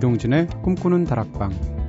이동진의 꿈꾸는 다락방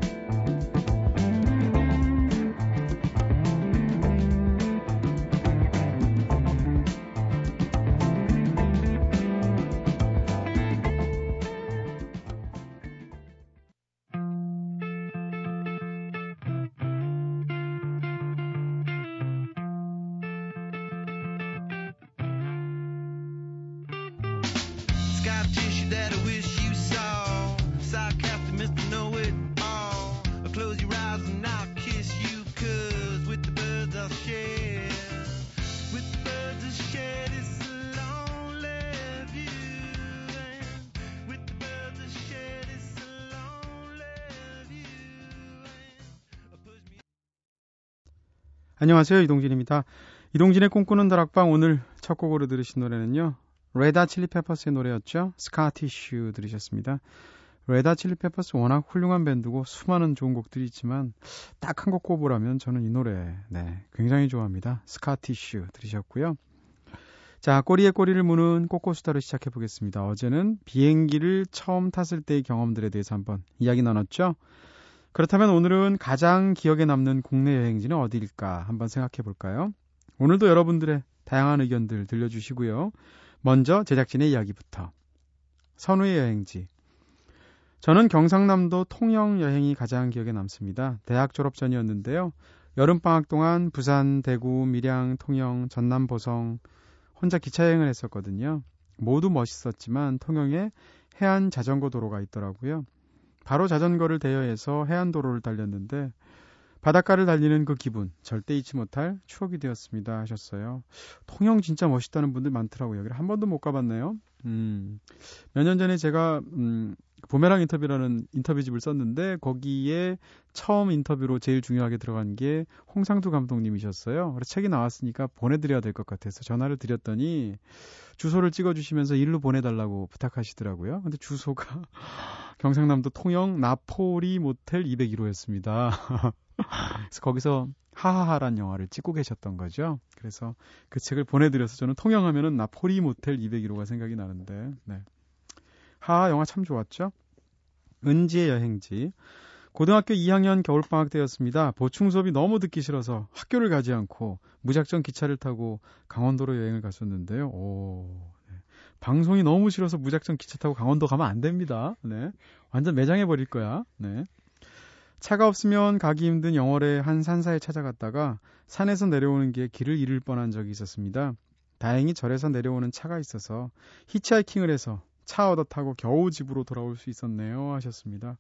안녕하세요. 이동진입니다. 이동진의 꿈꾸는 다락방 오늘 첫 곡으로 들으신 노래는요. 레다 칠리페퍼스의 노래였죠. 스카티슈 들으셨습니다. 레다 칠리페퍼스 워낙 훌륭한 밴드고 수많은 좋은 곡들이 있지만 딱 한 곡 꼽으라면 저는 이 노래 네, 굉장히 좋아합니다. 스카티슈 들으셨고요. 자, 꼬리에 꼬리를 무는 꼬꼬수다를 시작해 보겠습니다. 어제는 비행기를 처음 탔을 때의 경험들에 대해서 한번 이야기 나눴죠. 그렇다면 오늘은 가장 기억에 남는 국내 여행지는 어디일까 한번 생각해 볼까요? 오늘도 여러분들의 다양한 의견들 들려주시고요. 먼저 제작진의 이야기부터. 선우의 여행지. 저는 경상남도 통영 여행이 가장 기억에 남습니다. 대학 졸업 전이었는데요. 여름방학 동안 부산, 대구, 밀양, 통영, 전남, 보성 혼자 기차 여행을 했었거든요. 모두 멋있었지만 통영에 해안 자전거 도로가 있더라고요. 바로 자전거를 대여해서 해안도로를 달렸는데 바닷가를 달리는 그 기분 절대 잊지 못할 추억이 되었습니다 하셨어요. 통영 진짜 멋있다는 분들 많더라고요. 여기를 한 번도 못 가봤네요. 음, 몇 년 전에 제가 음, 부메랑 인터뷰라는 인터뷰집을 썼는데 거기에 처음 인터뷰로 제일 중요하게 들어간 게 홍상두 감독님이셨어요. 그래서 책이 나왔으니까 보내드려야 될 것 같아서 전화를 드렸더니 주소를 찍어주시면서 일로 보내달라고 부탁하시더라고요. 근데 주소가 경상남도 통영 나포리 모텔 201호였습니다. 그래서 거기서 하하하란 영화를 찍고 계셨던 거죠. 그래서 그 책을 보내드려서 저는 통영하면은 나포리 모텔 201호가 생각이 나는데, 네. 하하 영화 참 좋았죠. 은지의 여행지. 고등학교 2학년 겨울방학 때였습니다. 보충 수업이 너무 듣기 싫어서 학교를 가지 않고 무작정 기차를 타고 강원도로 여행을 갔었는데요. 오, 방송이 너무 싫어서 무작정 기차 타고 강원도 가면 안 됩니다. 네. 완전 매장해 버릴 거야. 네. 차가 없으면 가기 힘든 영월의 한 산사에 찾아갔다가 산에서 내려오는 게 길을 잃을 뻔한 적이 있었습니다. 다행히 절에서 내려오는 차가 있어서 히치하이킹을 해서 차 얻어 타고 겨우 집으로 돌아올 수 있었네요. 하셨습니다.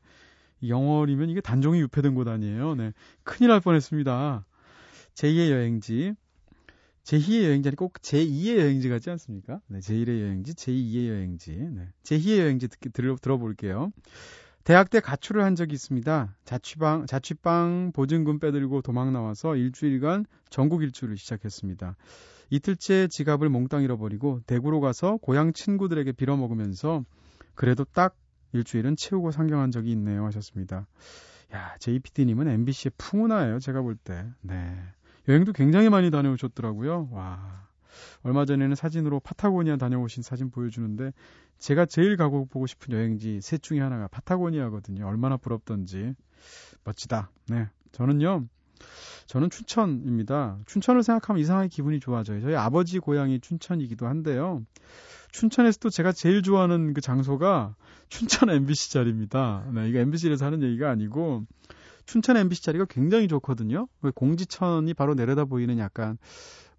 영월이면 이게 단종이 유폐된 곳 아니에요. 네. 큰일 날 뻔했습니다. 제2의 여행지. 제2의 여행지는 꼭 제2의 여행지 같지 않습니까? 네, 제1의 여행지, 제2의 여행지. 네. 제2의 여행지 듣기, 들어, 들어볼게요. 대학 때 가출을 한 적이 있습니다. 자취방, 자취방 보증금 빼들고 도망 나와서 일주일간 전국 일주를 시작했습니다. 이틀째 지갑을 몽땅 잃어버리고 대구로 가서 고향 친구들에게 빌어먹으면서 그래도 딱 일주일은 채우고 상경한 적이 있네요 하셨습니다. 야, JPD님은 MBC의 풍운하예요 제가 볼 때. 네. 여행도 굉장히 많이 다녀오셨더라고요. 와. 얼마 전에는 사진으로 파타고니아 다녀오신 사진 보여주는데 제가 제일 가고 보고 싶은 여행지 셋 중에 하나가 파타고니아거든요. 얼마나 부럽던지. 멋지다. 네. 저는요. 저는 춘천입니다. 춘천을 생각하면 이상하게 기분이 좋아져요. 저희 아버지 고향이 춘천이기도 한데요. 춘천에서도 제가 제일 좋아하는 그 장소가 춘천 MBC 자리입니다. 네, 이거 MBC에서 하는 얘기가 아니고 춘천 MBC 자리가 굉장히 좋거든요. 공지천이 바로 내려다 보이는 약간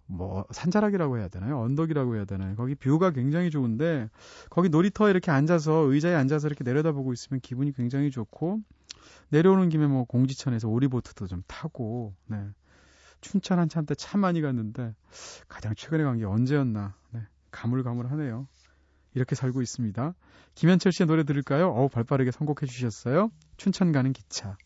뭐 산자락이라고 해야 되나요? 언덕이라고 해야 되나요? 거기 뷰가 굉장히 좋은데 거기 놀이터에 이렇게 앉아서 의자에 앉아서 이렇게 내려다보고 있으면 기분이 굉장히 좋고 내려오는 김에 뭐 공지천에서 오리보트도 좀 타고 네. 춘천 한참 때 참 많이 갔는데 가장 최근에 간 게 언제였나? 네. 가물가물하네요. 이렇게 살고 있습니다. 김현철 씨의 노래 들을까요? 어우 발빠르게 선곡해 주셨어요. 춘천 가는 기차.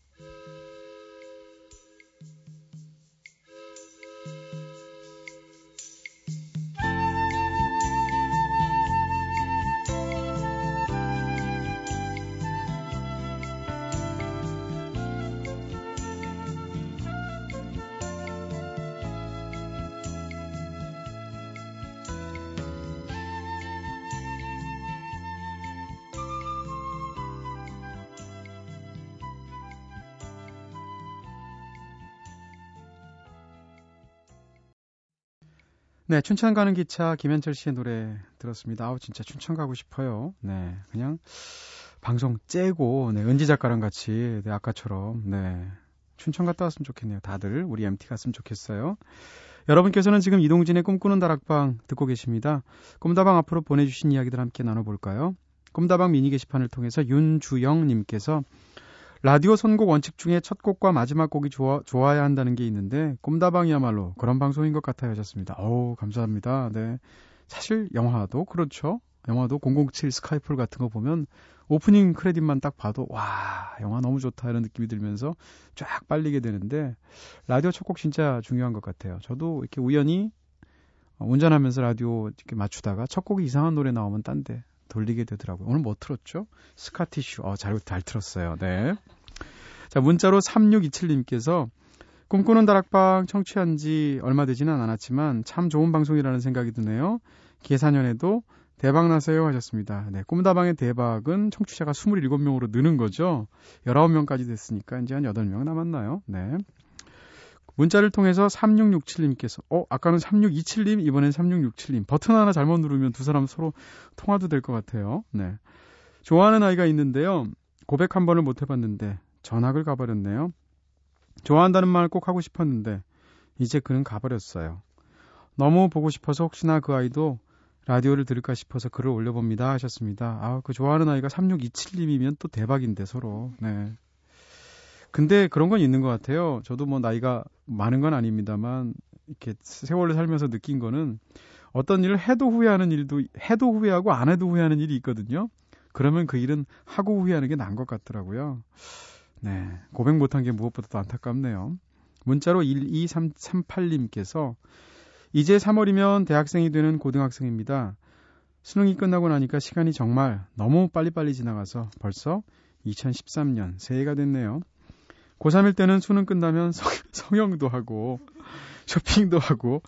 네, 춘천 가는 기차 김현철 씨의 노래 들었습니다. 아우 진짜 춘천 가고 싶어요. 네, 그냥 방송 째고 네, 은지 작가랑 같이 네, 아까처럼 네. 춘천 갔다 왔으면 좋겠네요. 다들 우리 MT 갔으면 좋겠어요. 여러분께서는 지금 이동진의 꿈꾸는 다락방 듣고 계십니다. 꿈다방 앞으로 보내주신 이야기들 함께 나눠볼까요? 꿈다방 미니 게시판을 통해서 윤주영님께서 라디오 선곡 원칙 중에 첫 곡과 마지막 곡이 좋아, 좋아야 한다는 게 있는데 꿈다방이야말로 그런 방송인 것 같아요 하셨습니다. 어우 감사합니다. 네. 사실 영화도 그렇죠. 영화도 007 스카이풀 같은 거 보면 오프닝 크레딧만 딱 봐도 와 영화 너무 좋다 이런 느낌이 들면서 쫙 빨리게 되는데 라디오 첫 곡 진짜 중요한 것 같아요. 저도 이렇게 우연히 운전하면서 라디오 이렇게 맞추다가 첫 곡이 이상한 노래 나오면 딴 데 돌리게 되더라고요. 오늘 뭐 틀었죠? 스카티슈. 어, 잘, 잘 틀었어요. 네. 자, 문자로 3627님께서 꿈꾸는 다락방 청취한 지 얼마 되지는 않았지만 참 좋은 방송이라는 생각이 드네요. 계산년에도 대박 나세요 하셨습니다. 네, 꿈다방의 대박은 청취자가 27명으로 느는 거죠. 19명까지 됐으니까 이제 한 8명 남았나요? 네. 문자를 통해서 3667님께서 어 아까는 3627님 이번엔 3667님 버튼 하나 잘못 누르면 두 사람 서로 통화도 될 것 같아요. 네. 좋아하는 아이가 있는데요. 고백 한 번을 못 해봤는데 전학을 가버렸네요. 좋아한다는 말 꼭 하고 싶었는데 이제 그는 가버렸어요. 너무 보고 싶어서 혹시나 그 아이도 라디오를 들을까 싶어서 글을 올려봅니다 하셨습니다. 아, 그 좋아하는 아이가 3627님이면 또 대박인데 서로. 네. 근데 그런 건 있는 것 같아요. 저도 뭐 나이가 많은 건 아닙니다만 이렇게 세월을 살면서 느낀 거는 어떤 일을 해도 후회하는 일도 해도 후회하고 안 해도 후회하는 일이 있거든요. 그러면 그 일은 하고 후회하는 게 나은 것 같더라고요. 네. 고백 못한 게 무엇보다도 안타깝네요. 문자로 12338님께서 이제 3월이면 대학생이 되는 고등학생입니다. 수능이 끝나고 나니까 시간이 정말 너무 빨리빨리 지나가서 벌써 2013년 새해가 됐네요. 고3일 때는 수능 끝나면 성, 성형도 하고 쇼핑도 하고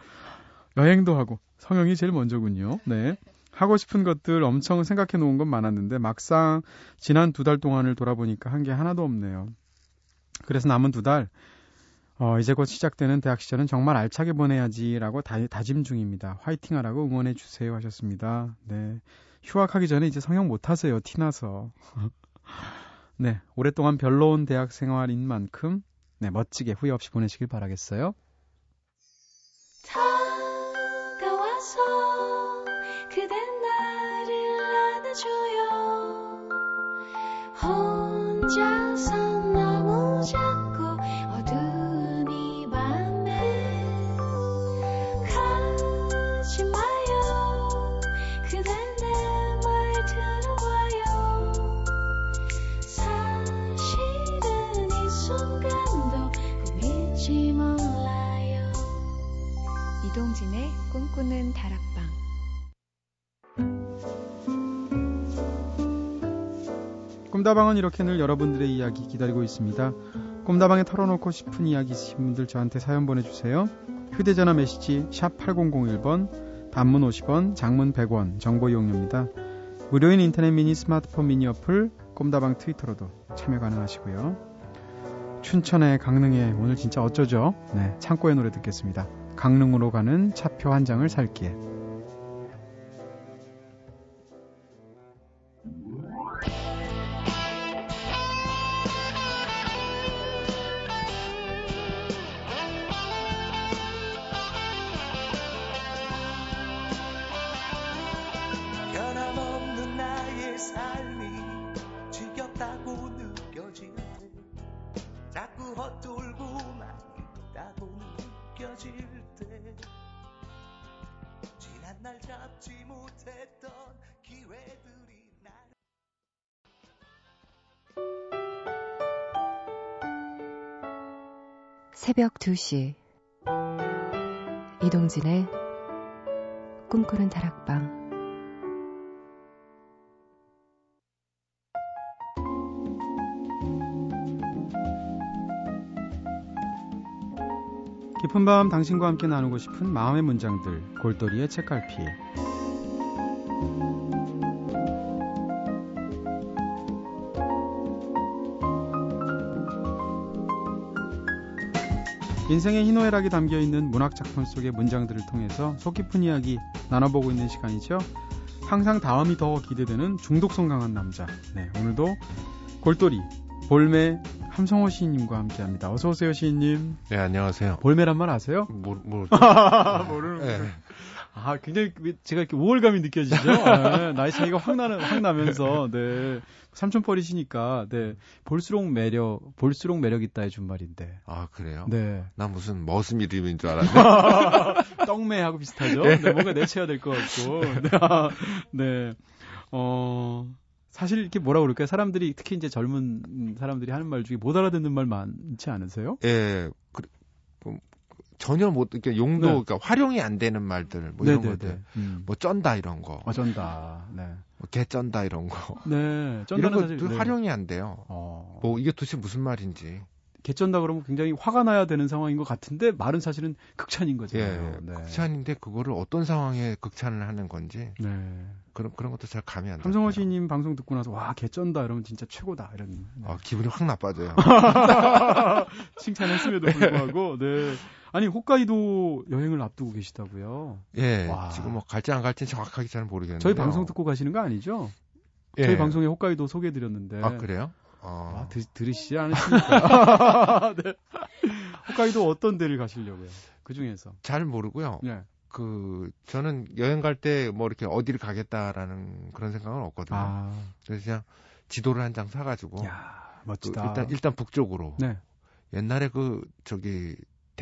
여행도 하고 성형이 제일 먼저군요. 네. 하고 싶은 것들 엄청 생각해 놓은 건 많았는데 막상 지난 두 달 동안을 돌아보니까 한 게 하나도 없네요. 그래서 남은 두 달, 어, 이제 곧 시작되는 대학 시절은 정말 알차게 보내야지라고 다, 다짐 중입니다. 화이팅 하라고 응원해 주세요 하셨습니다. 네. 휴학하기 전에 이제 성형 못 하세요. 티나서. 네, 오랫동안 별로온 대학 생활인 만큼 네, 멋지게 후회 없이 보내시길 바라겠어요. 이동진의 꿈꾸는 다락방 꿈다방은 이렇게 늘 여러분들의 이야기 기다리고 있습니다. 꿈다방에 털어놓고 싶은 이야기 있으신 분들 저한테 사연 보내주세요. 휴대전화 메시지 샵 8001번, 단문 50원, 장문 100원, 정보 이용료입니다. 무료인 인터넷 미니 스마트폰 미니 어플, 꿈다방 트위터로도 참여 가능하시고요. 춘천에 강릉에 오늘 진짜 어쩌죠? 네, 창고의 노래 듣겠습니다. 강릉으로 가는 차표 한 장을 살기에. 새벽 2시. 이동진의 꿈꾸는 다락방. 깊은 밤 당신과 함께 나누고 싶은 마음의 문장들 골돌이의 책갈피 인생의 희노애락이 담겨 있는 문학 작품 속의 문장들을 통해서 속 깊은 이야기 나눠보고 있는 시간이죠. 항상 다음이 더 기대되는 중독성 강한 남자. 네, 오늘도 골돌이 볼매 함성호 시인님과 함께합니다. 어서 오세요, 시인님. 네, 안녕하세요. 볼매란 말 아세요? 모, 모, 모르는 네. 아, 굉장히 제가 이렇게 우월감이 느껴지죠. 네, 나이 차이가 확 나는 확 나면서 네. 삼촌 뻘이시니까 네. 볼수록 매력 볼수록 매력 있다 해준 말인데. 아, 그래요? 네. 나 무슨 머슴 이름인 줄 알았네. 떡매하고 비슷하죠? 네. 뭔가 내쳐야 될 것 같고. 네. 아, 네. 어, 사실 이렇게 뭐라 그럴까요? 사람들이 특히 이제 젊은 사람들이 하는 말 중에 못 알아듣는 말 많지 않으세요? 예. 그, 그, 전혀 못, 이렇게 용도, 네. 그러니까 활용이 안 되는 말들, 뭐 이런 것들. 음. 뭐 쩐다 이런 거. 어쩐다. 네. 뭐 개쩐다 이런 거. 네. 이런 사실, 것도 네. 활용이 안 돼요. 어. 뭐 이게 도대체 무슨 말인지. 개쩐다 그러면 굉장히 화가 나야 되는 상황인 것 같은데 말은 사실은 극찬인 거잖아요. 예. 네. 극찬인데 그거를 어떤 상황에 극찬을 하는 건지 네. 그런 그런 것도 잘 감이 안 잡혀요. 함성호 시인님 방송 듣고 나서 와 개쩐다 이러면 진짜 최고다 이런 네. 아, 기분이 확 나빠져요. 칭찬했음에도 불구하고 네. 아니 홋카이도 여행을 앞두고 계시다고요. 예. 와. 지금 뭐 갈지 안 갈지는 정확하게 잘 모르겠는데. 저희 방송 듣고 가시는 거 아니죠? 예. 저희 방송에 홋카이도 소개해 드렸는데. 아, 그래요? 어. 아, 들, 들으시지 않으십니까? 네. 홋카이도 어떤 데를 가시려고요? 그 중에서. 잘 모르고요. 네. 그 저는 여행 갈 때 뭐 이렇게 어디를 가겠다라는 그런 생각은 없거든요. 아, 그래서 그냥 지도를 한 장 사가지고 야그 멋지다. 일단 일단 북쪽으로. 네. 옛날에 그 저기 대-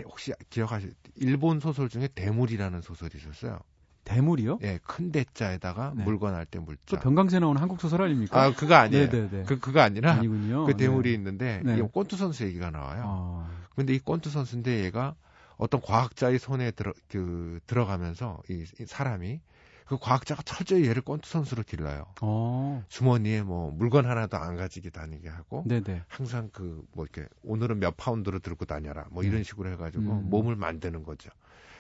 혹시 기억하실 일본 소설 중에 대물이라는 소설이 있었어요. 대물이요? 예, 큰 대자에다가 네. 물건 할때또 물자. 병강세 나오는 한국 소설 아닙니까? 아 그거 아니에요. 네네네. 그 그거 아니라 아니군요. 그 대물이 네. 있는데 네. 이 꼰투 선수 얘기가 나와요. 아, 근데 이 꼰투 선수인데 얘가 어떤 과학자의 손에 들어 그 들어가면서 이, 이 사람이 그 과학자가 철저히 얘를 꼰투 선수로 길러요. 어, 주머니에 뭐 물건 하나도 안 가지게 다니게 하고 네네. 항상 그 뭐 이렇게 오늘은 몇 파운드로 들고 다녀라 뭐 이런 네. 식으로 해가지고 음. 몸을 만드는 거죠.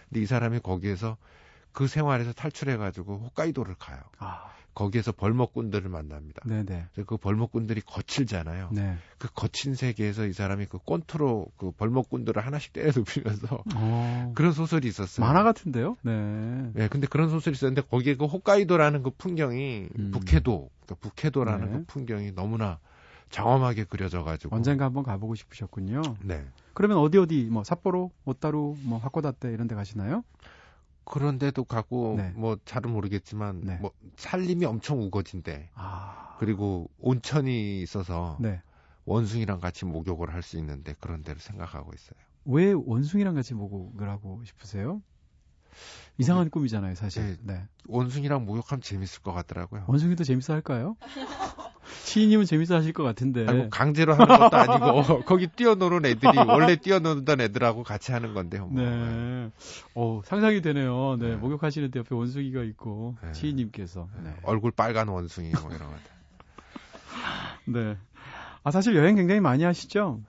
근데 이 사람이 거기에서 그 생활에서 탈출해가지고 홋카이도를 가요. 아, 거기에서 벌목꾼들을 만납니다. 네네. 그래서 그 벌목꾼들이 거칠잖아요. 네. 그 거친 세계에서 이 사람이 그 꼰투로 그 벌목꾼들을 하나씩 때려 눕히면서 어, 그런 소설이 있었어요. 만화 같은데요? 네. 네, 근데 그런 소설이 있었는데 거기에 그 홋카이도라는 그 풍경이 음. 북해도, 그러니까 북해도라는 네. 그 풍경이 너무나 장엄하게 그려져가지고. 언젠가 한번 가보고 싶으셨군요. 네. 그러면 어디 어디 뭐 삿포로, 오타루, 뭐 하코다테 이런 데 가시나요? 그런데도 가고 네. 뭐 잘은 모르겠지만 네. 뭐 살림이 엄청 우거진데 아, 그리고 온천이 있어서 네. 원숭이랑 같이 목욕을 할 수 있는데 그런 데를 생각하고 있어요. 왜 원숭이랑 같이 목욕을 하고 싶으세요? 이상한 꿈이잖아요, 사실. 네. 원숭이랑 목욕하면 재밌을 것 같더라고요. 원숭이도 재밌어 할까요? 시인님은 재밌어 하실 것 같은데. 아니, 뭐 강제로 하는 것도 아니고 거기 뛰어노는 애들이 원래 뛰어노던 애들하고 같이 하는 건데요. 뭐. 네. 어, 상상이 되네요. 네. 네. 목욕하시는데 옆에 원숭이가 있고, 네. 시인님께서. 네. 얼굴 빨간 원숭이 뭐 이런 거. 네. 아, 사실 여행 굉장히 많이 하시죠?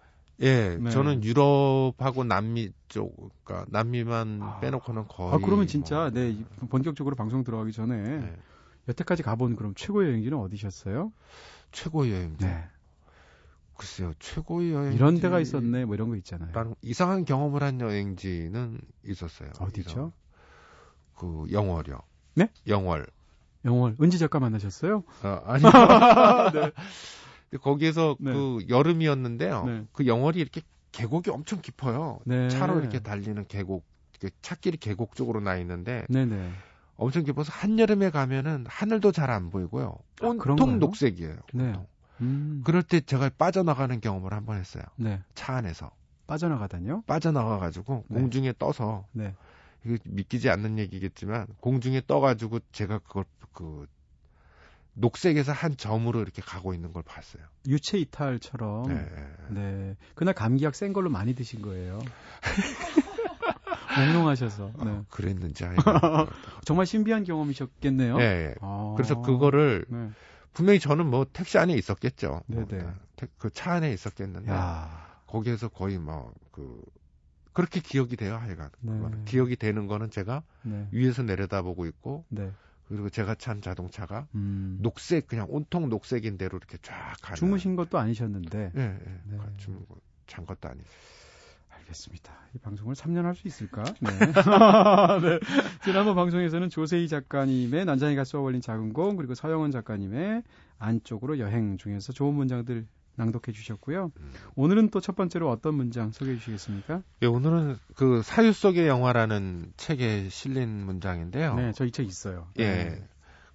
예, 네. 저는 유럽하고 남미 쪽, 그러니까 남미만 아. 빼놓고는 거의. 아, 그러면 진짜, 뭐, 네. 본격적으로 방송 들어가기 전에, 네. 여태까지 가본 그럼 최고 여행지는 어디셨어요? 최고 여행지. 네. 글쎄요, 최고 여행. 이런 데가 있었네, 뭐 이런 거 있잖아요. 이상한 경험을 한 여행지는 있었어요. 어디죠? 이상- 그 영월이요. 네? 영월. 영월, 은지 작가 만나셨어요? 아, 아니. 근데 거기에서 네. 그 여름이었는데요. 네. 그 영월이 이렇게 계곡이 엄청 깊어요. 네. 차로 이렇게 달리는 계곡, 차길이 계곡 쪽으로 나 있는데 네네. 엄청 깊어서 한여름에 가면은 하늘도 잘 안 보이고요. 아? 온통 녹색이에요. 네. 음. 그럴 때 제가 빠져나가는 경험을 한 번 했어요. 네. 차 안에서 빠져나가다뇨? 빠져나가가지고 네. 공중에 떠서 네. 이거 믿기지 않는 얘기겠지만 공중에 떠가지고 제가 그걸 그 녹색에서 한 점으로 이렇게 가고 있는 걸 봤어요. 유체 이탈처럼. 네. 네. 그날 감기약 센 걸로 많이 드신 거예요. 몽롱하셔서. 네. 어, 그랬는지. 정말 신비한 경험이셨겠네요. 네. 예. 아. 그래서 그거를 네. 분명히 저는 뭐 택시 안에 있었겠죠. 네네. 그차 안에 있었겠는데 야. 거기에서 거의 뭐 그 그렇게 기억이 돼요 하여간 네. 그거는. 기억이 되는 거는 제가 네. 위에서 내려다보고 있고 네. 그리고 제가 찬 자동차가 음. 녹색 그냥 온통 녹색인 대로 이렇게 쫙 가는 주무신 것도 아니셨는데. 예, 예. 네. 주무 잔 것도 아니고 알겠습니다. 이 방송을 3년 할 수 있을까? 네. 네. 지난번 방송에서는 조세희 작가님의 난장이가 쏘아올린 작은 공 그리고 서영원 작가님의 안쪽으로 여행 중에서 좋은 문장들 낭독해 주셨고요. 음. 오늘은 또 첫 번째로 어떤 문장 소개해 주시겠습니까? 예, 오늘은 그 사유 속의 영화라는 책에 실린 문장인데요. 네, 저 이 책 있어요. 예. 네.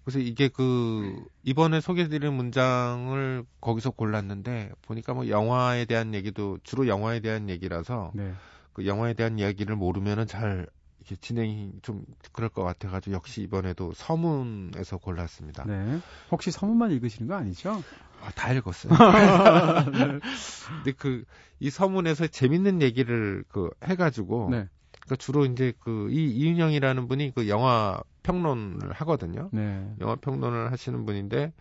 그래서 이게 그 이번에 소개해드린 문장을 거기서 골랐는데 보니까 뭐 영화에 대한 얘기도 주로 영화에 대한 얘기라서 네. 그 영화에 대한 이야기를 모르면은 잘 이렇게 진행이 좀 그럴 것 같아가지고 역시 이번에도 서문에서 골랐습니다. 네. 혹시 서문만 읽으시는 거 아니죠? 아, 다 읽었어요. 근데 그 이 서문에서 재밌는 얘기를 그 해가지고 네. 그러니까 주로 이제 그 이 이윤영이라는 분이 그 영화 평론을 하거든요. 네. 영화 평론을 하시는 분인데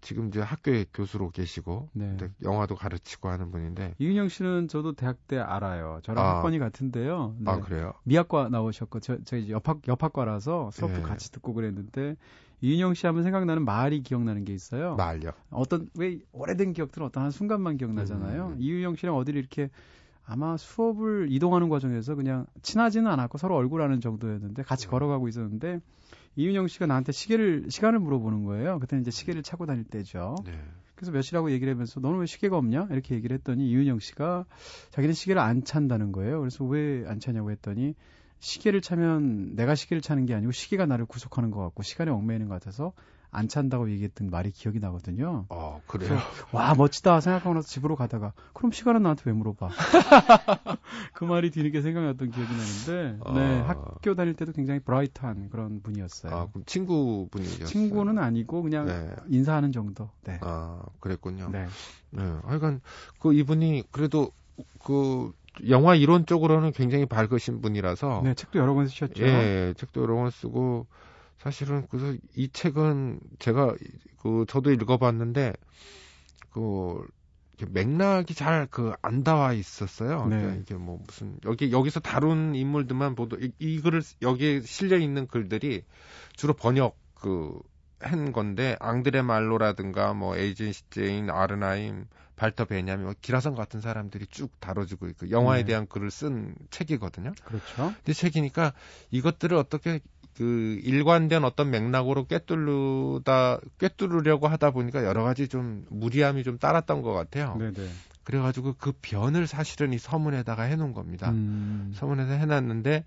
지금 이제 학교에 교수로 계시고 네. 근데 영화도 가르치고 하는 분인데 이윤영 씨는 저도 대학 때 알아요. 저랑 아. 학번이 같은데요. 네. 아 그래요? 미학과 나오셨고 저, 저 이제 옆학 옆학과라서 수업도 예. 같이 듣고 그랬는데 이윤영 씨 하면 생각나는 말이 기억나는 게 있어요. 말요. 어떤 왜 오래된 기억들은 어떤 한 순간만 기억나잖아요. 음. 이윤영 씨랑 어디를 이렇게 아마 수업을 이동하는 과정에서 그냥 친하지는 않았고 서로 얼굴 아는 정도였는데 같이 음. 걸어가고 있었는데 이윤영 씨가 나한테 시계를 시간을 물어보는 거예요. 그때는 이제 시계를 차고 다닐 때죠. 네. 그래서 몇 시라고 얘기를 하면서 너는 왜 시계가 없냐? 이렇게 얘기를 했더니 이윤영 씨가 자기는 시계를 안 찬다는 거예요. 그래서 왜 안 차냐고 했더니 시계를 차면 내가 시계를 차는 게 아니고 시계가 나를 구속하는 것 같고 시간에 얽매이는 것 같아서 안 찬다고 얘기했던 말이 기억이 나거든요. 어 그래요. 와 멋지다 생각하고 나서 집으로 가다가 그럼 시간은 나한테 왜 물어봐? 그 말이 뒤늦게 생각났던 기억이 나는데 어. 네 학교 다닐 때도 굉장히 브라이트한 그런 분이었어요. 아 그럼 친구분이셨어요? 친구는 아니고 그냥 네. 인사하는 정도. 네. 아 그랬군요. 네. 네. 하여간 그 이분이 그래도 그 영화 이론 쪽으로는 굉장히 밝으신 분이라서 네, 책도 여러 권 쓰셨죠. 예, 책도 여러 권 쓰고 사실은 그래서 이 책은 제가 그 저도 읽어봤는데 그 맥락이 잘 그안 나와 있었어요. 네. 그러니까 이게 뭐 무슨 여기 여기서 다룬 인물들만 보도 이, 이 글을 여기에 실려 있는 글들이 주로 번역 그 한 건데 앙드레 말로라든가 뭐 에이젠슈타인 아른하임 발터 베냐민 뭐 기라성 같은 사람들이 쭉 다뤄지고 있고 영화에 네. 대한 글을 쓴 책이거든요. 그렇죠. 근데 책이니까 이것들을 어떻게 그 일관된 어떤 맥락으로 꿰뚫르다 꿰뚫으려고 하다 보니까 여러 가지 좀 무리함이 좀 따랐던 것 같아요. 네, 네. 그래가지고 그 변을 사실은 이 서문에다가 해놓은 겁니다. 음, 서문에서 해놨는데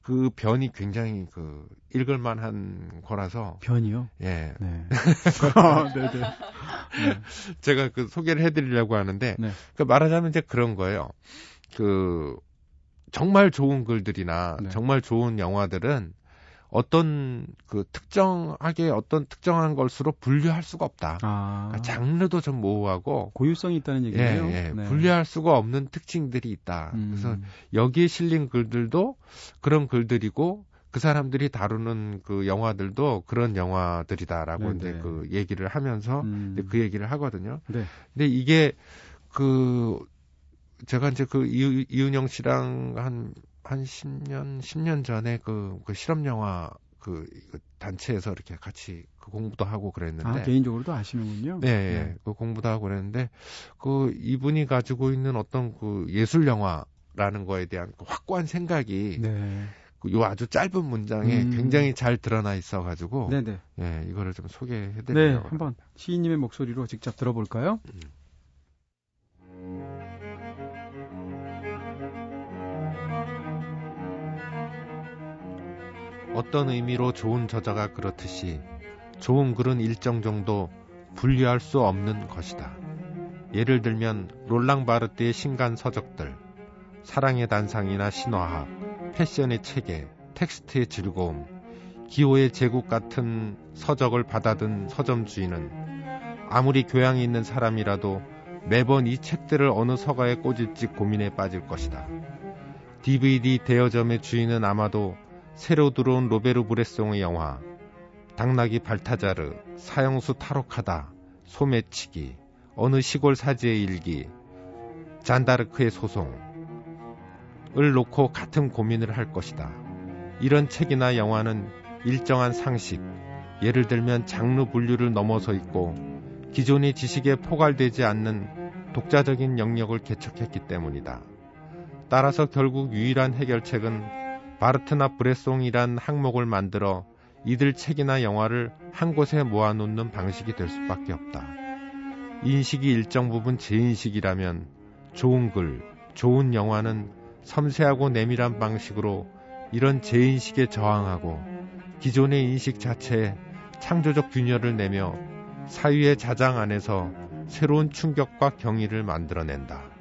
그 변이 굉장히 그 읽을만한 거라서 변이요. 예 네. 네, 네. 제가 그 소개를 해드리려고 하는데 네. 그 말하자면 이제 그런 거예요. 그 정말 좋은 글들이나 네. 정말 좋은 영화들은 어떤 그 특정하게 어떤 특정한 것으로 분류할 수가 없다. 아, 그러니까 장르도 좀 모호하고 고유성이 있다는 예, 얘기네요. 예, 네. 분류할 수가 없는 특징들이 있다. 음, 그래서 여기에 실린 글들도 그런 글들이고 그 사람들이 다루는 그 영화들도 그런 영화들이다라고 네네. 이제 그 얘기를 하면서 음, 그 얘기를 하거든요. 네. 근데 이게 그 제가 이제 그 이윤영 씨랑 한, 한 10년, 10년 전에 그, 그 실험 영화 그, 그 단체에서 이렇게 같이 그 공부도 하고 그랬는데. 아, 개인적으로도 아시는군요. 네, 예. 그 공부도 하고 그랬는데 그 이분이 가지고 있는 어떤 그 예술 영화라는 거에 대한 그 확고한 생각이 네. 그요 아주 짧은 문장에 음. 굉장히 잘 드러나 있어 가지고 네, 네. 예, 이거를 좀 소개해 네, 드리려고 한번 시인님의 목소리로 직접 들어볼까요? 어떤 의미로 좋은 저자가 그렇듯이 좋은 글은 일정 정도 분류할 수 없는 것이다. 예를 들면 롤랑 바르트의 신간 서적들, 사랑의 단상이나 신화학, 패션의 체계, 텍스트의 즐거움, 기호의 제국 같은 서적을 받아든 서점 주인은 아무리 교양이 있는 사람이라도 매번 이 책들을 어느 서가에 꽂을지 고민에 빠질 것이다. DVD 대여점의 주인은 아마도 새로 들어온 로베르 브레송의 영화, 당나귀 발타자르, 사형수 탈옥하다, 소매치기, 어느 시골 사지의 일기, 잔다르크의 소송을 놓고 같은 고민을 할 것이다. 이런 책이나 영화는 일정한 상식, 예를 들면 장르 분류를 넘어서 있고 기존의 지식에 포괄되지 않는 독자적인 영역을 개척했기 때문이다. 따라서 결국 유일한 해결책은 바르트나 브레송이란 항목을 만들어 이들 책이나 영화를 한 곳에 모아놓는 방식이 될 수밖에 없다. 인식이 일정 부분 재인식이라면 좋은 글, 좋은 영화는 섬세하고 내밀한 방식으로 이런 재인식에 저항하고 기존의 인식 자체에 창조적 균열을 내며 사유의 자장 안에서 새로운 충격과 경의를 만들어낸다.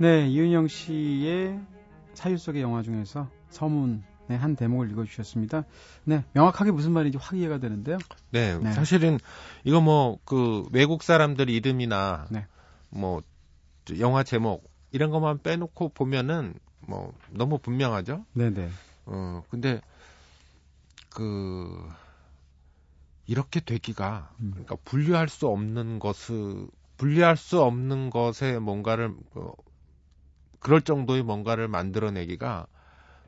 네, 이은영 씨의 사유 속의 영화 중에서 서문의 한 대목을 읽어주셨습니다. 네, 명확하게 무슨 말인지 확 이해가 되는데요. 네, 네. 사실은 이거 뭐 그 외국 사람들 이름이나 네. 뭐 영화 제목 이런 것만 빼놓고 보면은 뭐 너무 분명하죠. 네네. 어 근데 그 이렇게 되기가 음. 그러니까 분류할 수 없는 것을 분류할 수 없는 것에 뭔가를 어, 그럴 정도의 뭔가를 만들어내기가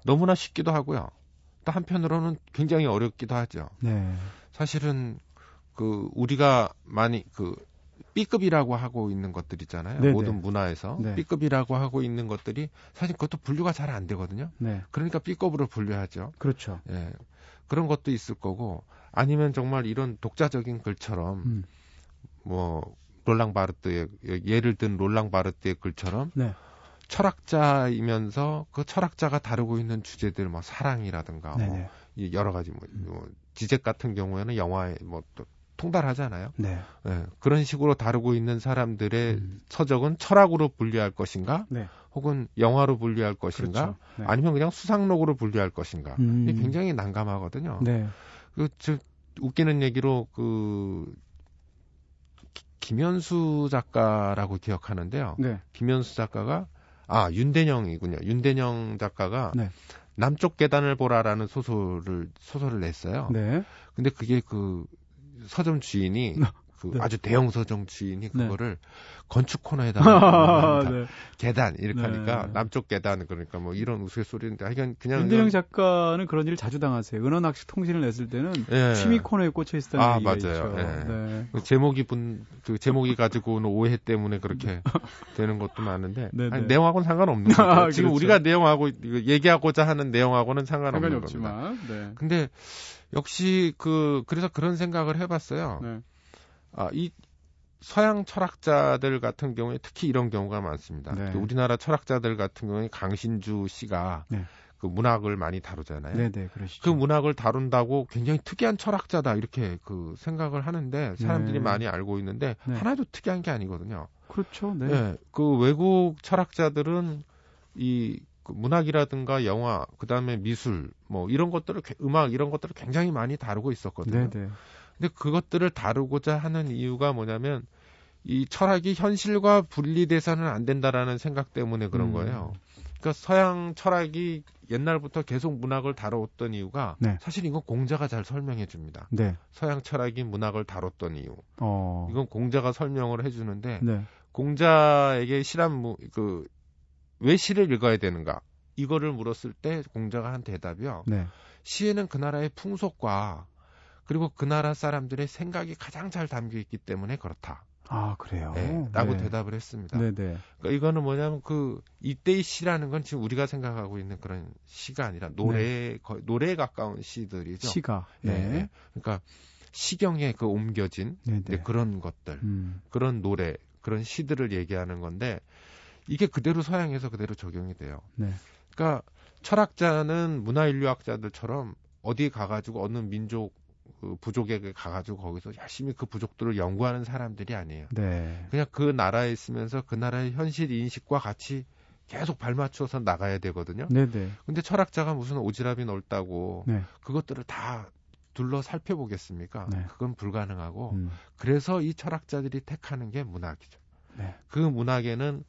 너무나 쉽기도 하고요. 또 한편으로는 굉장히 어렵기도 하죠. 네. 사실은 그 우리가 많이 그 B급이라고 하고 있는 것들 있잖아요. 네네. 모든 문화에서 네. B급이라고 하고 있는 것들이 사실 그것도 분류가 잘 안 되거든요. 네. 그러니까 B급으로 분류하죠. 그렇죠. 예. 그런 것도 있을 거고 아니면 정말 이런 독자적인 글처럼 음. 뭐 롤랑 바르트의 예를 든 롤랑 바르트의 글처럼 네. 철학자이면서 그 철학자가 다루고 있는 주제들 뭐 사랑이라든가 뭐 여러 가지 뭐, 뭐 지적 같은 경우에는 영화에 뭐 또 통달하잖아요. 네. 예, 그런 식으로 다루고 있는 사람들의 음. 서적은 철학으로 분류할 것인가, 네. 혹은 영화로 분류할 것인가, 그렇죠. 네. 아니면 그냥 수상록으로 분류할 것인가. 음. 이게 굉장히 난감하거든요. 네. 그, 저, 웃기는 얘기로 그 기- 김현수 작가라고 기억하는데요. 네. 김현수 작가가 아 윤대영이군요. 윤대영 작가가 네. 남쪽 계단을 보라라는 소설을 소설을 냈어요. 네. 근데 그게 그 서점 주인이 그 네. 아주 대형 서점 주인이 네. 그거를 건축 코너에다가 네. 계단 이렇게 네. 하니까 남쪽 계단 그러니까 뭐 이런 우스갯소리인데 하여간 그냥 윤대영 작가는 그런 일을 자주 당하세요. 은원학식 통신을 냈을 때는 예. 취미 코너에 꽂혀 있었다는 아, 얘기가 맞아요. 있죠. 예. 네. 그 제목이 분, 그 제목이 가지고 오는 오해 때문에 그렇게 되는 것도 많은데 네, 아니, 네. 내용하고는 상관없는 거죠. 아, 지금 그렇죠. 우리가 내용하고 얘기하고자 하는 내용하고는 상관없는 상관이 겁니다. 없지만. 네. 근데 역시 그 그래서 그런 생각을 해봤어요. 네. 아, 이 서양 철학자들 같은 경우에 특히 이런 경우가 많습니다. 네. 그 우리나라 철학자들 같은 경우에 강신주 씨가 네. 그 문학을 많이 다루잖아요. 네, 네. 그 문학을 다룬다고 굉장히 특이한 철학자다 이렇게 그 생각을 하는데 사람들이 네. 많이 알고 있는데 네. 하나도 특이한 게 아니거든요. 그렇죠. 네. 예, 그 외국 철학자들은 이그 문학이라든가 영화, 그 다음에 미술, 뭐 이런 것들을 개- 음악 이런 것들을 굉장히 많이 다루고 있었거든요. 네, 네. 근데 그것들을 다루고자 하는 이유가 뭐냐면 이 철학이 현실과 분리돼서는 안 된다라는 생각 때문에 그런 음. 거예요. 그러니까 서양 철학이 옛날부터 계속 문학을 다뤄왔던 이유가 네. 사실 이건 공자가 잘 설명해 줍니다. 네. 서양 철학이 문학을 다뤘던 이유. 어. 이건 공자가 설명을 해 주는데 네. 공자에게 시란 그왜 시를 읽어야 되는가 이거를 물었을 때 공자가 한 대답이요. 네. 시에는 그 나라의 풍속과 그리고 그 나라 사람들의 생각이 가장 잘 담겨 있기 때문에 그렇다. 아, 그래요. 예, 라고 네. 대답을 했습니다. 네, 네. 그러니까 이거는 뭐냐면 그 이때의 시라는 건 지금 우리가 생각하고 있는 그런 시가 아니라 노래 거의 노래에 가까운 시들이죠. 시가. 예, 네. 예. 그러니까 시경에 그 옮겨진 네, 네. 그런 것들, 음. 그런 노래, 그런 시들을 얘기하는 건데 이게 그대로 서양에서 그대로 적용이 돼요. 네. 그러니까 철학자는 문화인류학자들처럼 어디 가가지고 어느 민족 그 부족에게 가가지고 거기서 열심히 그 부족들을 연구하는 사람들이 아니에요. 네. 그냥 그 나라에 있으면서 그 나라의 현실 인식과 같이 계속 발맞춰서 나가야 되거든요. 네, 네. 근데 철학자가 무슨 오지랖이 넓다고 네. 그것들을 다 둘러 살펴보겠습니까? 네. 그건 불가능하고 음. 그래서 이 철학자들이 택하는 게 문학이죠. 네. 그 문학에는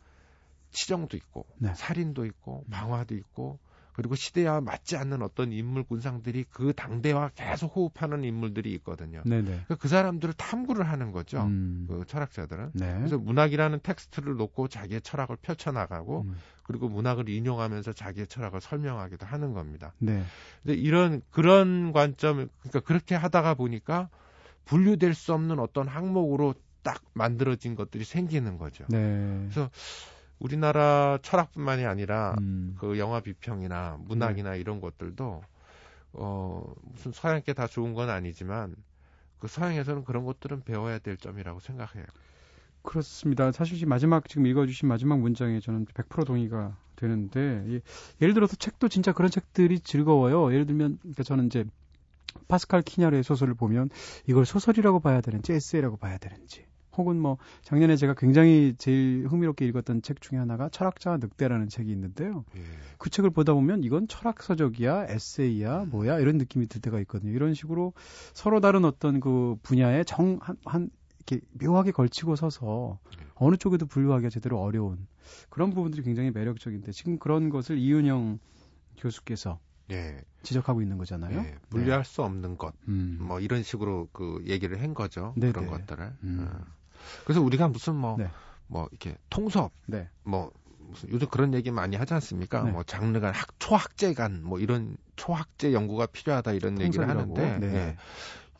치정도 있고 네. 살인도 있고 방화도 있고 그리고 시대와 맞지 않는 어떤 인물 군상들이 그 당대와 계속 호흡하는 인물들이 있거든요. 네, 네. 그러니까 그 사람들을 탐구를 하는 거죠. 음. 그 철학자들은. 네. 그래서 문학이라는 텍스트를 놓고 자기의 철학을 펼쳐나가고 음. 그리고 문학을 인용하면서 자기의 철학을 설명하기도 하는 겁니다. 네. 근데 이런 그런 관점 그러니까 그렇게 하다가 보니까 분류될 수 없는 어떤 항목으로 딱 만들어진 것들이 생기는 거죠. 네. 그래서 우리나라 철학뿐만이 아니라 음. 그 영화 비평이나 문학이나 네. 이런 것들도 어 무슨 서양께 다 좋은 건 아니지만 그 서양에서는 그런 것들은 배워야 될 점이라고 생각해요. 그렇습니다. 사실 지금 마지막 지금 읽어주신 마지막 문장에 저는 100% 동의가 되는데 이, 예를 들어서 책도 진짜 그런 책들이 즐거워요. 예를 들면 그러니까 저는 이제 파스칼 키냐르의 소설을 보면 이걸 소설이라고 봐야 되는지 에세이라고 봐야 되는지 혹은 뭐 작년에 제가 굉장히 제일 흥미롭게 읽었던 책 중에 하나가 철학자와 늑대라는 책이 있는데요. 예. 그 책을 보다 보면 이건 철학 서적이야, 에세이야, 뭐야 이런 느낌이 들 때가 있거든요. 이런 식으로 서로 다른 어떤 그 분야에 정한 한 이렇게 묘하게 걸치고 서서 네. 어느 쪽에도 분류하기가 제대로 어려운 그런 부분들이 굉장히 매력적인데 지금 그런 것을 이윤영 교수께서 예. 지적하고 있는 거잖아요. 예. 분류할 수 없는 것. 음. 뭐 이런 식으로 그 얘기를 한 거죠. 네네. 그런 것들을. 음. 어. 그래서 우리가 무슨 뭐, 네. 뭐 이렇게 통섭, 네. 뭐 무슨 요즘 그런 얘기 많이 하지 않습니까? 네. 뭐 장르간 학 초학제 간 뭐 이런 초학제 연구가 필요하다 이런 얘기를. 하는데 네. 예.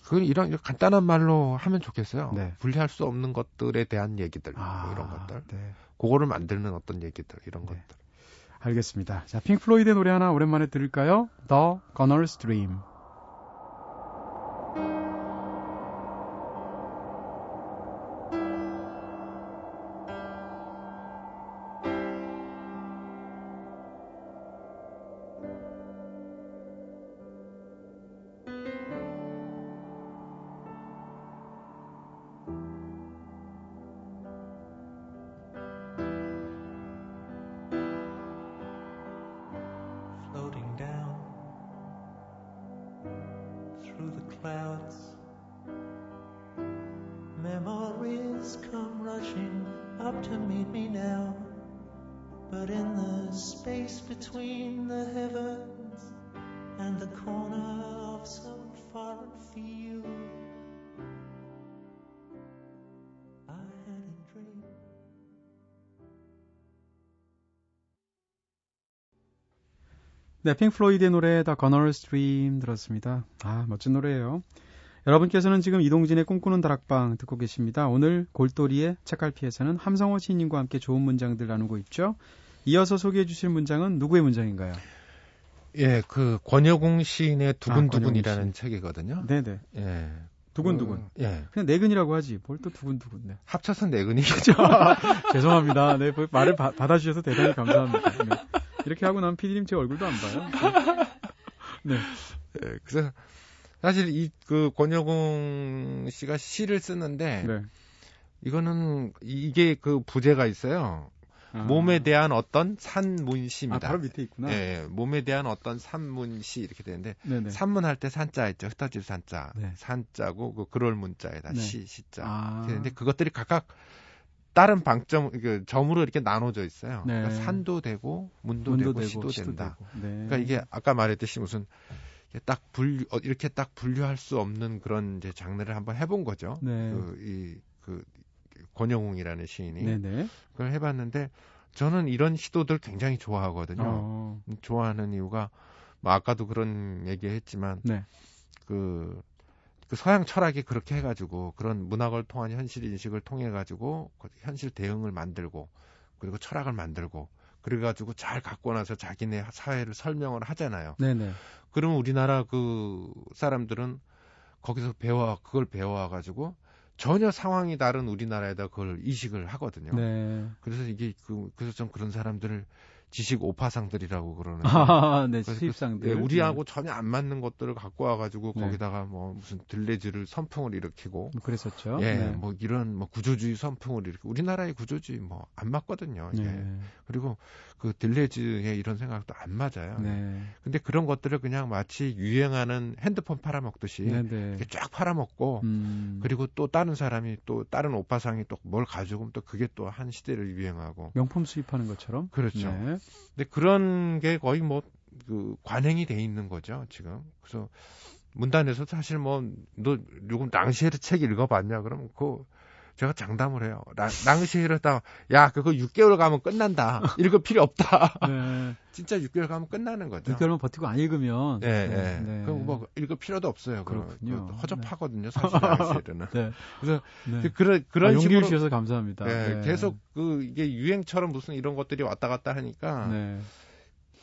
그 이런 간단한 말로 하면 좋겠어요. 네. 분리할 수 없는 것들에 대한 얘기들 아, 뭐 이런 것들. 네. 그거를 만드는 어떤 얘기들 이런 네. 것들. 알겠습니다. 자, 핑크 플로이드의 노래 하나 오랜만에 들을까요? The Gunner's Dream. Between the heavens and the corner of some foreign field. 네, 핑크 플로이드의 노래 The Gunner's Dream 들었습니다. 아, 멋진 노래예요. 여러분께서는 지금 이동진의 꿈꾸는 다락방 듣고 계십니다. 오늘 골똘이의 책갈피에서는 함성호 시인님과 함께 좋은 문장들 나누고 있죠. 이어서 소개해 주실 문장은 누구의 문장인가요? 예, 그 권여공 시인의 아, 두근두근이라는 권여공 책이거든요. 네네. 예. 두근두근. 어, 예. 그냥 네근이라고 하지. 뭘 또 두근두근. 네. 합쳐서 네근이겠죠. 죄송합니다. 네, 뭐 말을 바- 받아주셔서 대단히 감사합니다. 네. 이렇게 하고 나면 피디님 제 얼굴도 안 봐요. 네. 예, 그래서 사실 이 그 권여공 씨가 시를 쓰는데 네. 이거는 이게 그 부제가 있어요. 아. 몸에 대한 어떤 아, 산문시입니다. 바로 밑에 있구나. 예, 몸에 대한 어떤 산문시 이렇게 되는데 네네. 산문할 때 산자 있죠. 흩어질 산자. 네. 산자고 그 그럴 문자에다 네. 시 시자. 아. 이렇게 되는데 그것들이 각각 다른 방점 그 점으로 이렇게 나눠져 있어요. 네. 그러니까 산도 되고 문도, 문도 되고, 되고 시도, 시도 된다. 되고. 네. 그러니까 이게 아까 말했듯이 무슨 딱 분류 어, 이렇게 딱 분류할 수 없는 그런 이제 장르를 한번 해본 거죠. 네. 그이그 권영웅이라는 시인이 네네. 그걸 해봤는데 저는 이런 시도들 굉장히 좋아하거든요. 어. 좋아하는 이유가 뭐 아까도 그런 얘기했지만 네. 그, 그 서양 철학이 그렇게 해가지고 그런 문학을 통한 현실 인식을 통해 가지고 그 현실 대응을 만들고 그리고 철학을 만들고 그래가지고 잘 갖고 나서 자기네 사회를 설명을 하잖아요. 네네. 그러면 우리나라 그 사람들은 거기서 배워 그걸 배워와 가지고 전혀 상황이 다른 우리나라에다 그걸 이식을 하거든요. 네. 그래서 이게 그 그래서 좀 그런 사람들을 지식 오파상들이라고 그러는데 아, 네. 그래서 수입상들. 예, 우리하고 전혀 안 맞는 것들을 갖고 와가지고 네. 거기다가 뭐 무슨 들레즈를 선풍을 일으키고 네. 그랬었죠. 예, 네. 뭐 이런 뭐 구조주의 선풍을 일으키고 우리나라의 구조주의 뭐 안 맞거든요. 이게. 네. 그리고 그 들레즈의 이런 생각도 안 맞아요. 네. 근데 그런 것들을 그냥 마치 유행하는 핸드폰 팔아먹듯이. 이렇게 쫙 팔아먹고 음. 그리고 또 다른 사람이 또 다른 오빠상이 또 뭘 가지고 오면 또 그게 또 한 시대를 유행하고 명품 수입하는 것처럼. 그렇죠. 네. 근데 그런 게 거의 뭐 그 관행이 돼 있는 거죠 지금. 그래서 문단에서 사실 뭐 너 요금 낭시에르 책 읽어봤냐 그러면 그 제가 장담을 해요. 랑, 랑시를 했다가 야 그거 6개월 가면 끝난다. 읽을 필요 없다. 네. 진짜 6개월 가면 끝나는 거죠. 6개월만 버티고 안 읽으면. 네, 네. 네. 그럼 뭐 읽을 필요도 없어요. 그렇군요. 그 허접하거든요. 사실 랑시르는. 네. 그래서 네. 그런 그런 아, 용기 주셔서 감사합니다. 네, 네. 계속 그 이게 유행처럼 무슨 이런 것들이 왔다 갔다 하니까 네.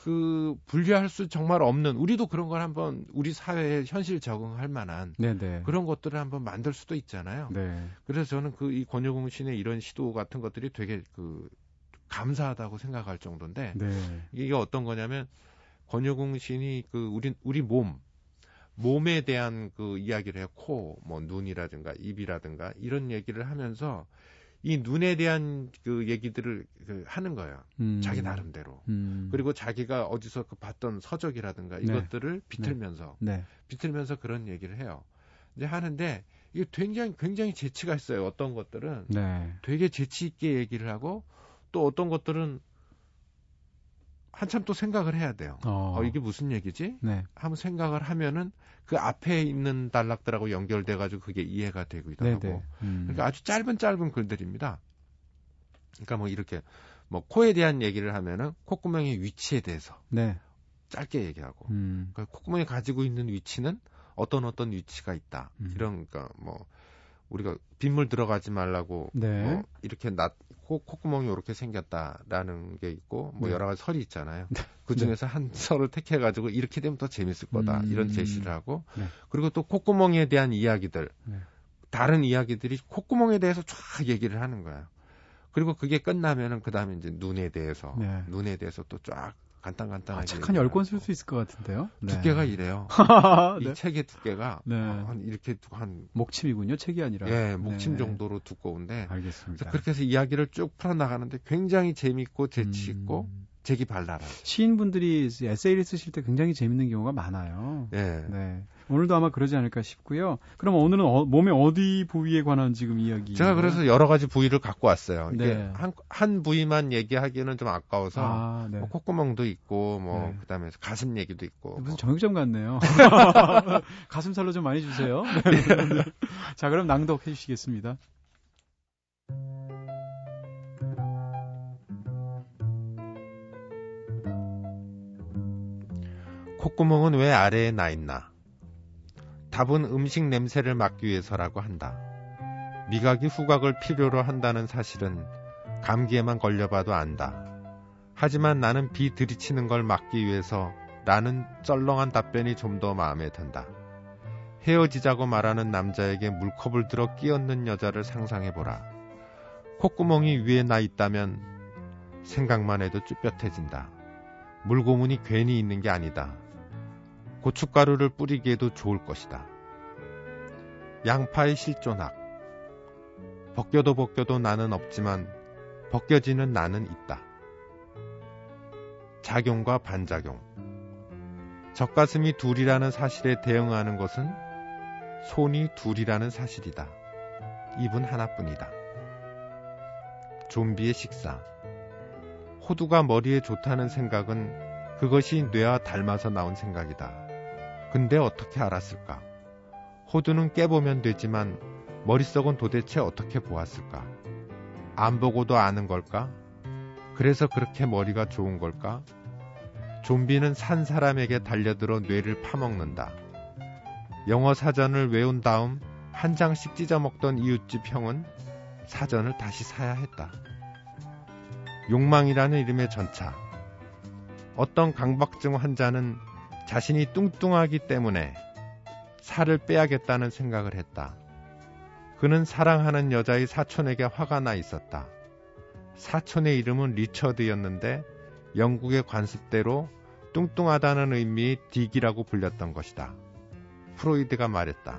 그 분리할 수 정말 없는 우리도 그런 걸 한번 우리 사회에 현실 적응할 만한 네, 네. 그런 것들을 한번 만들 수도 있잖아요. 네. 그래서 저는 그 이 권유공신의 이런 시도 같은 것들이 되게 그 감사하다고 생각할 정도인데 네. 이게 어떤 거냐면 권유공신이 그 우리 우리 몸 몸에 대한 그 이야기를 해요. 코, 뭐 눈이라든가 입이라든가 이런 얘기를 하면서 이 눈에 대한 그 얘기들을 그 하는 거예요. 음. 자기 나름대로. 음. 그리고 자기가 어디서 그 봤던 서적이라든가 네. 이것들을 비틀면서 네. 비틀면서 그런 얘기를 해요. 이제 하는데 이게 굉장히 굉장히 재치가 있어요. 어떤 것들은 네. 되게 재치 있게 얘기를 하고 또 어떤 것들은 한참 또 생각을 해야 돼요. 어. 어, 이게 무슨 얘기지? 네. 한번 생각을 하면은 그 앞에 있는 단락들하고 연결돼 가지고 그게 이해가 되기도 네, 하고. 네. 음. 그러니까 아주 짧은 짧은 글들입니다. 그러니까 뭐 이렇게 뭐 코에 대한 얘기를 하면은 콧구멍의 위치에 대해서 네. 짧게 얘기하고 음. 그러니까 콧구멍이 가지고 있는 위치는 어떤 어떤 위치가 있다. 음. 이런 그러니까 뭐 우리가 빗물 들어가지 말라고 네. 뭐 이렇게 나 코, 콧구멍이 이렇게 생겼다라는 게 있고 뭐 네. 여러 가지 설이 있잖아요. 그 중에서 한 설을 택해 가지고 이렇게 되면 더 재밌을 거다. 음. 이런 제시를 하고 네. 그리고 또 콧구멍에 대한 이야기들 네. 다른 이야기들이 콧구멍에 대해서 쫙 얘기를 하는 거예요. 그리고 그게 끝나면은 그 다음에 이제 눈에 대해서 네. 눈에 대해서 또 쫙 간단간단하게 아, 10권 하고. 쓸수 있을 것 같은데요. 네. 두께가 이래요. 이 네. 책의 두께가 네. 어, 한 이렇게 두- 한 목침이군요. 책이 아니라. 예, 목침 네. 정도로 두꺼운데 알겠습니다. 그렇게 해서 이야기를 쭉 풀어 나가는데 굉장히 재밌고 재치 있고 음. 재기 발랄하고. 시인분들이 에세이를 쓰실 때 굉장히 재밌는 경우가 많아요. 예. 네. 오늘도 아마 그러지 않을까 싶고요. 그럼 오늘은 어, 몸의 어디 부위에 관한 지금 이야기? 제가 그래서 여러 가지 부위를 갖고 왔어요. 이게 네. 한, 한 부위만 얘기하기에는 좀 아까워서 아, 네. 뭐 콧구멍도 있고 뭐 네. 그다음에 가슴 얘기도 있고 무슨 뭐. 정육점 같네요. 가슴살로 좀 많이 주세요. 네. 자, 그럼 낭독해 주시겠습니다. 콧구멍은 왜 아래에 나 있나? 답은 음식 냄새를 막기 위해서라고 한다. 미각이 후각을 필요로 한다는 사실은 감기에만 걸려봐도 안다. 하지만 나는 비 들이치는 걸 막기 위해서 라는 썰렁한 답변이 좀 더 마음에 든다. 헤어지자고 말하는 남자에게 물컵을 들어 끼얹는 여자를 상상해보라. 콧구멍이 위에 나 있다면 생각만 해도 쭈뼛해진다. 물고문이 괜히 있는 게 아니다. 고춧가루를 뿌리기에도 좋을 것이다. 양파의 실존학. 벗겨도 벗겨도 나는 없지만 벗겨지는 나는 있다. 작용과 반작용. 젖가슴이 둘이라는 사실에 대응하는 것은 손이 둘이라는 사실이다. 입은 하나뿐이다. 좀비의 식사. 호두가 머리에 좋다는 생각은 그것이 뇌와 닮아서 나온 생각이다. 근데 어떻게 알았을까? 호두는 깨보면 되지만 머릿속은 도대체 어떻게 보았을까? 안 보고도 아는 걸까? 그래서 그렇게 머리가 좋은 걸까? 좀비는 산 사람에게 달려들어 뇌를 파먹는다. 영어 사전을 외운 다음 한 장씩 찢어 먹던 이웃집 형은 사전을 다시 사야 했다. 욕망이라는 이름의 전차. 어떤 강박증 환자는 자신이 뚱뚱하기 때문에 살을 빼야겠다는 생각을 했다. 그는 사랑하는 여자의 사촌에게 화가 나 있었다. 사촌의 이름은 리처드였는데 영국의 관습대로 뚱뚱하다는 의미의 딕이라고 불렸던 것이다. 프로이드가 말했다.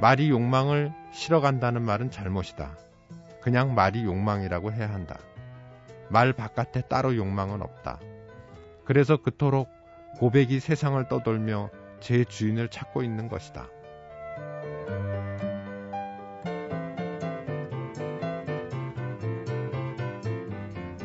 말이 욕망을 실어간다는 말은 잘못이다. 그냥 말이 욕망이라고 해야 한다. 말 바깥에 따로 욕망은 없다. 그래서 그토록 고백이 세상을 떠돌며 제 주인을 찾고 있는 것이다.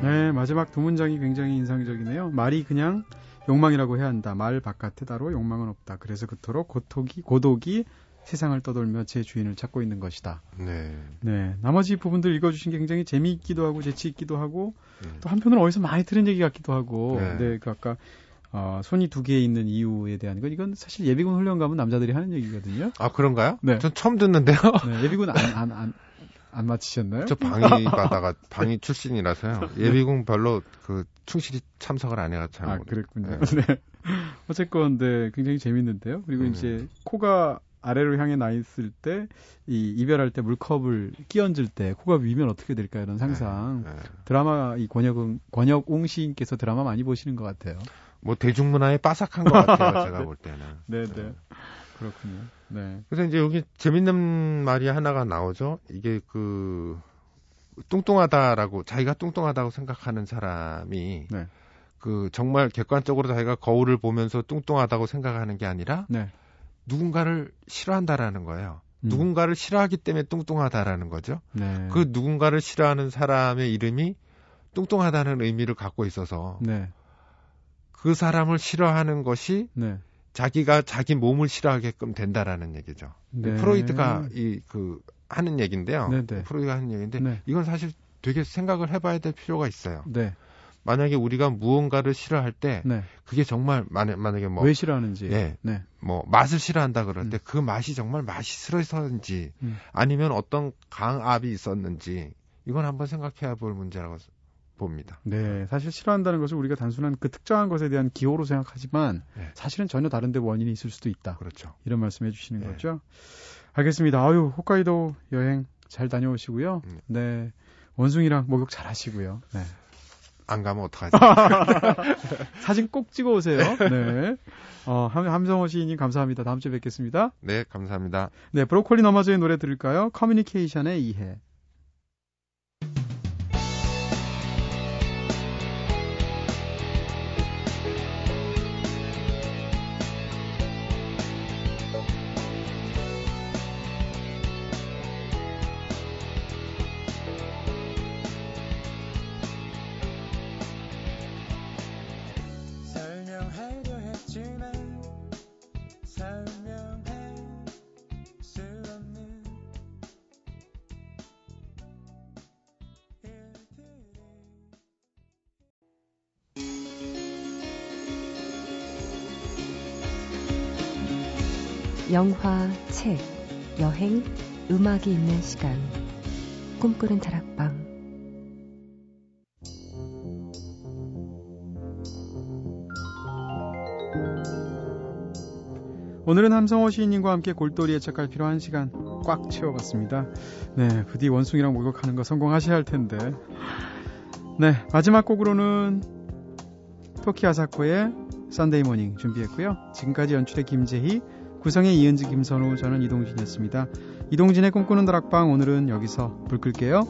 네, 마지막 두 문장이 굉장히 인상적이네요. 말이 그냥 욕망이라고 해야 한다. 말 바깥에 따로 욕망은 없다. 그래서 그토록 고독이, 고독이 세상을 떠돌며 제 주인을 찾고 있는 것이다. 네. 네. 나머지 부분들 읽어주신 게 굉장히 재미있기도 하고 재치 있기도 하고 음. 또 한편으로 어디서 많이 들은 얘기 같기도 하고 네. 네. 그 아까 어, 손이 두 개 있는 이유에 대한 건 이건 사실 예비군 훈련 가면 남자들이 하는 얘기거든요. 아 그런가요? 네. 전 처음 듣는데요. 네, 예비군 안안안안 마치셨나요? 저 방위 바다가 방위 출신이라서요. 예비군 별로 그 충실히 참석을 안 해가 잘 아. 그랬군요. 네. 네. 어쨌건 네, 굉장히 재밌는데요. 그리고 음. 이제 코가 아래로 향해 나 있을 때 이 이별할 때 물컵을 끼얹을 때 코가 위면 어떻게 될까 이런 상상. 네. 드라마 이 권혁웅 권혁웅 시인께서 드라마 많이 보시는 것 같아요. 뭐 대중문화에 빠삭한 것 같아요. 제가 볼 때는. 네, 네. 그렇군요. 네. 그래서 이제 여기 재밌는 말이 하나가 나오죠. 이게 그 뚱뚱하다라고 자기가 뚱뚱하다고 생각하는 사람이 네. 그 정말 객관적으로 자기가 거울을 보면서 뚱뚱하다고 생각하는 게 아니라 네. 누군가를 싫어한다라는 거예요. 음. 누군가를 싫어하기 때문에 뚱뚱하다라는 거죠. 네. 그 누군가를 싫어하는 사람의 이름이 뚱뚱하다는 의미를 갖고 있어서 네. 그 사람을 싫어하는 것이 네. 자기가 자기 몸을 싫어하게끔 된다라는 얘기죠. 네. 프로이드가 이 그 하는 얘기인데요. 네, 네. 프로이드가 하는 얘기인데 네. 이건 사실 되게 생각을 해봐야 될 필요가 있어요. 네. 만약에 우리가 무언가를 싫어할 때 네. 그게 정말 만약 만약에 뭐 왜 싫어하는지. 예. 네. 뭐 맛을 싫어한다 그럴 음. 때그 맛이 정말 맛있어서인지 음. 아니면 어떤 강압이 있었는지 이건 한번 생각해야 볼 문제라고 봅니다. 네, 사실 싫어한다는 것을 우리가 단순한 그 특정한 것에 대한 기호로 생각하지만 네. 사실은 전혀 다른데 원인이 있을 수도 있다. 그렇죠. 이런 말씀해 주시는 네. 거죠. 알겠습니다. 아유, 홋카이도 여행 잘 다녀오시고요. 음. 네. 원숭이랑 목욕 잘 하시고요. 네. 안 가면 어떡하지? 사진 꼭 찍어 오세요. 네. 어, 함, 함성호 시인님 감사합니다. 다음 주에 뵙겠습니다. 네, 감사합니다. 네, 브로콜리 너마저의 노래 들을까요? 커뮤니케이션의 이해. 영화, 책, 여행, 음악이 있는 시간. 꿈꾸는 다락방. 오늘은 함성호 시인님과 함께 골똘히 애착할 필요한 시간 꽉 채워봤습니다. 네, 부디 원숭이랑 목욕하는 거 성공하셔야 할 텐데. 네, 마지막 곡으로는 토키 아사코의 Sunday Morning 준비했고요. 지금까지 연출의 김재희, 구성의 이은지, 김선우, 저는 이동진이었습니다. 이동진의 꿈꾸는 다락방 오늘은 여기서 불 끌게요.